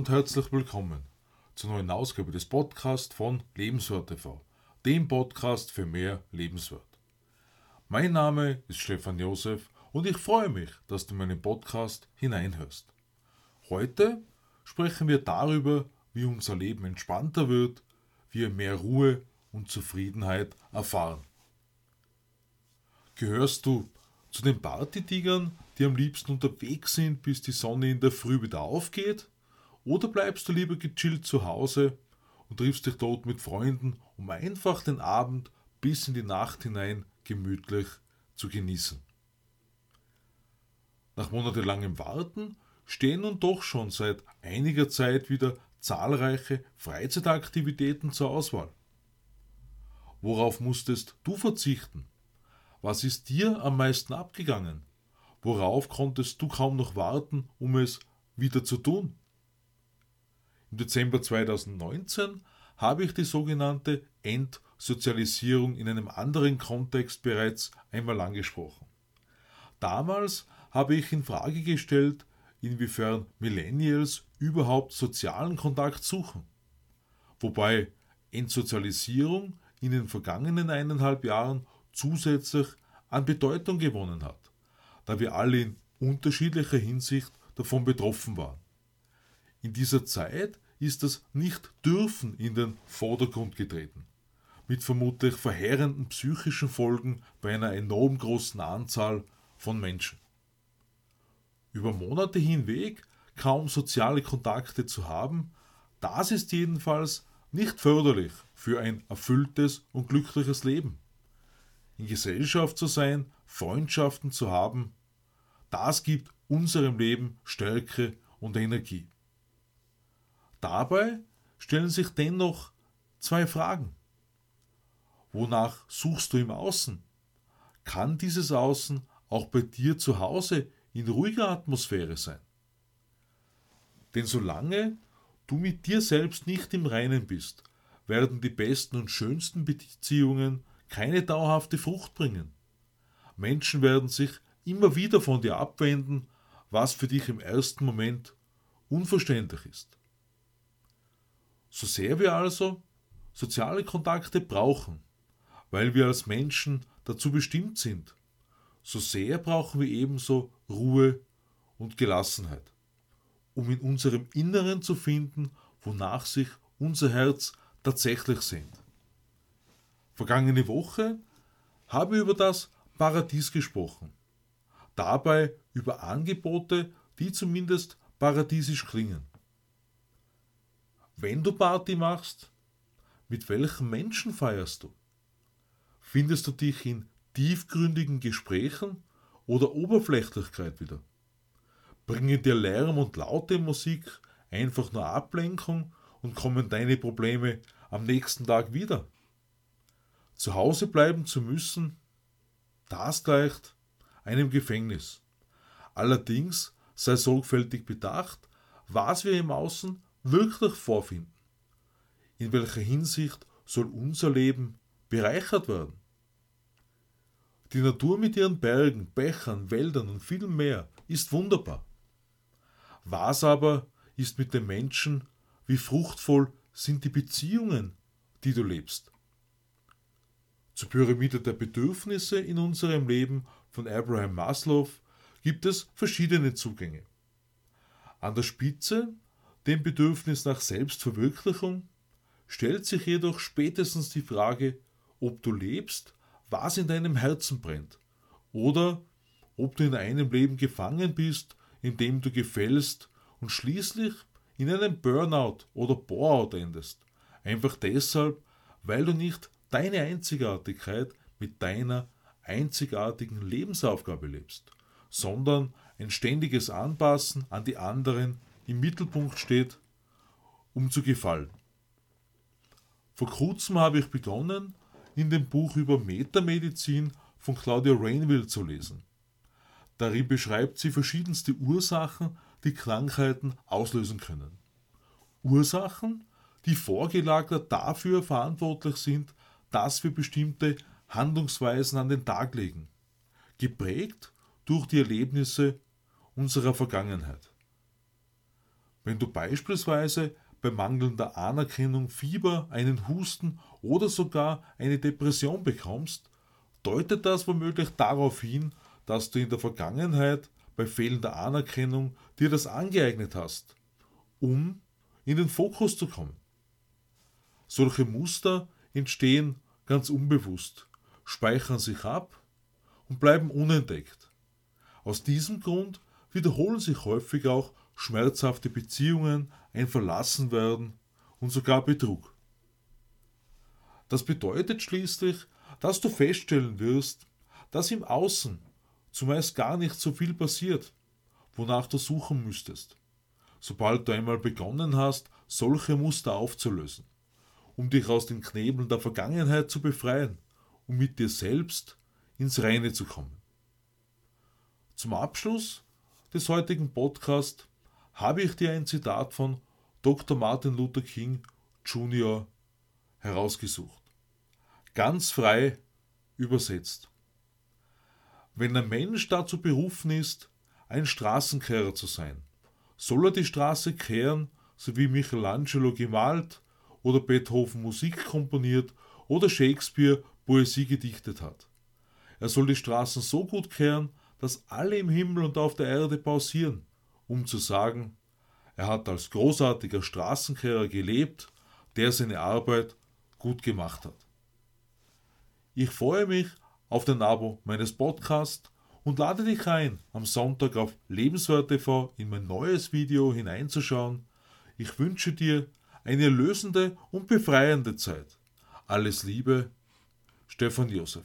und herzlich willkommen zur neuen Ausgabe des Podcasts von Lebenswert TV, dem Podcast für mehr Lebenswert. Mein Name ist Stefan Josef und ich freue mich, dass du meinen Podcast hineinhörst. Heute sprechen wir darüber, wie unser Leben entspannter wird, wie wir mehr Ruhe und Zufriedenheit erfahren. Gehörst du zu den Partytigern, die am liebsten unterwegs sind, bis die Sonne in der Früh wieder aufgeht? Oder bleibst du lieber gechillt zu Hause und triffst dich dort mit Freunden, um einfach den Abend bis in die Nacht hinein gemütlich zu genießen? Nach monatelangem Warten stehen nun doch schon seit einiger Zeit wieder zahlreiche Freizeitaktivitäten zur Auswahl. Worauf musstest du verzichten? Was ist dir am meisten abgegangen? Worauf konntest du kaum noch warten, um es wieder zu tun? Im Dezember 2019 habe ich die sogenannte Entsozialisierung in einem anderen Kontext bereits einmal angesprochen. Damals habe ich in Frage gestellt, inwiefern Millennials überhaupt sozialen Kontakt suchen. Wobei Entsozialisierung in den vergangenen eineinhalb Jahren zusätzlich an Bedeutung gewonnen hat, da wir alle in unterschiedlicher Hinsicht davon betroffen waren. In dieser Zeit ist das Nicht-Dürfen in den Vordergrund getreten, mit vermutlich verheerenden psychischen Folgen bei einer enorm großen Anzahl von Menschen. Über Monate hinweg kaum soziale Kontakte zu haben, das ist jedenfalls nicht förderlich für ein erfülltes und glückliches Leben. In Gesellschaft zu sein, Freundschaften zu haben, das gibt unserem Leben Stärke und Energie. Dabei stellen sich dennoch zwei Fragen. Wonach suchst du im Außen? Kann dieses Außen auch bei dir zu Hause in ruhiger Atmosphäre sein? Denn solange du mit dir selbst nicht im Reinen bist, werden die besten und schönsten Beziehungen keine dauerhafte Frucht bringen. Menschen werden sich immer wieder von dir abwenden, was für dich im ersten Moment unverständlich ist. So sehr wir also soziale Kontakte brauchen, weil wir als Menschen dazu bestimmt sind, so sehr brauchen wir ebenso Ruhe und Gelassenheit, um in unserem Inneren zu finden, wonach sich unser Herz tatsächlich sehnt. Vergangene Woche habe ich über das Paradies gesprochen, dabei über Angebote, die zumindest paradiesisch klingen. Wenn du Party machst, mit welchen Menschen feierst du? Findest du dich in tiefgründigen Gesprächen oder Oberflächlichkeit wieder? Bringen dir Lärm und laute Musik einfach nur Ablenkung und kommen deine Probleme am nächsten Tag wieder? Zu Hause bleiben zu müssen, das gleicht einem Gefängnis. Allerdings sei sorgfältig bedacht, was wir im Außen wirklich vorfinden? In welcher Hinsicht soll unser Leben bereichert werden? Die Natur mit ihren Bergen, Bächern, Wäldern und viel mehr ist wunderbar. Was aber ist mit den Menschen, wie fruchtvoll sind die Beziehungen, die du lebst? Zur Pyramide der Bedürfnisse in unserem Leben von Abraham Maslow gibt es verschiedene Zugänge. An der Spitze dem Bedürfnis nach Selbstverwirklichung, stellt sich jedoch spätestens die Frage, ob du lebst, was in deinem Herzen brennt, oder ob du in einem Leben gefangen bist, in dem du gefällst und schließlich in einem Burnout oder Boreout endest, einfach deshalb, weil du nicht deine Einzigartigkeit mit deiner einzigartigen Lebensaufgabe lebst, sondern ein ständiges Anpassen an die anderen im Mittelpunkt steht, um zu gefallen. Vor kurzem habe ich begonnen, in dem Buch über Metamedizin von Claudia Rainville zu lesen. Darin beschreibt sie verschiedenste Ursachen, die Krankheiten auslösen können. Ursachen, die vorgelagert dafür verantwortlich sind, dass wir bestimmte Handlungsweisen an den Tag legen, geprägt durch die Erlebnisse unserer Vergangenheit. Wenn du beispielsweise bei mangelnder Anerkennung Fieber, einen Husten oder sogar eine Depression bekommst, deutet das womöglich darauf hin, dass du in der Vergangenheit bei fehlender Anerkennung dir das angeeignet hast, um in den Fokus zu kommen. Solche Muster entstehen ganz unbewusst, speichern sich ab und bleiben unentdeckt. Aus diesem Grund wiederholen sich häufig auch schmerzhafte Beziehungen, ein Verlassenwerden und sogar Betrug. Das bedeutet schließlich, dass du feststellen wirst, dass im Außen zumeist gar nicht so viel passiert, wonach du suchen müsstest, sobald du einmal begonnen hast, solche Muster aufzulösen, um dich aus den Knebeln der Vergangenheit zu befreien, um mit dir selbst ins Reine zu kommen. Zum Abschluss des heutigen Podcasts habe ich dir ein Zitat von Dr. Martin Luther King Jr. herausgesucht. Ganz frei übersetzt. Wenn ein Mensch dazu berufen ist, ein Straßenkehrer zu sein, soll er die Straße kehren, so wie Michelangelo gemalt oder Beethoven Musik komponiert oder Shakespeare Poesie gedichtet hat. Er soll die Straßen so gut kehren, dass alle im Himmel und auf der Erde pausieren, um zu sagen, er hat als großartiger Straßenkehrer gelebt, der seine Arbeit gut gemacht hat. Ich freue mich auf den Abo meines Podcasts und lade dich ein, am Sonntag auf Lebenswert TV in mein neues Video hineinzuschauen. Ich wünsche dir eine lösende und befreiende Zeit. Alles Liebe, Stefan Josef.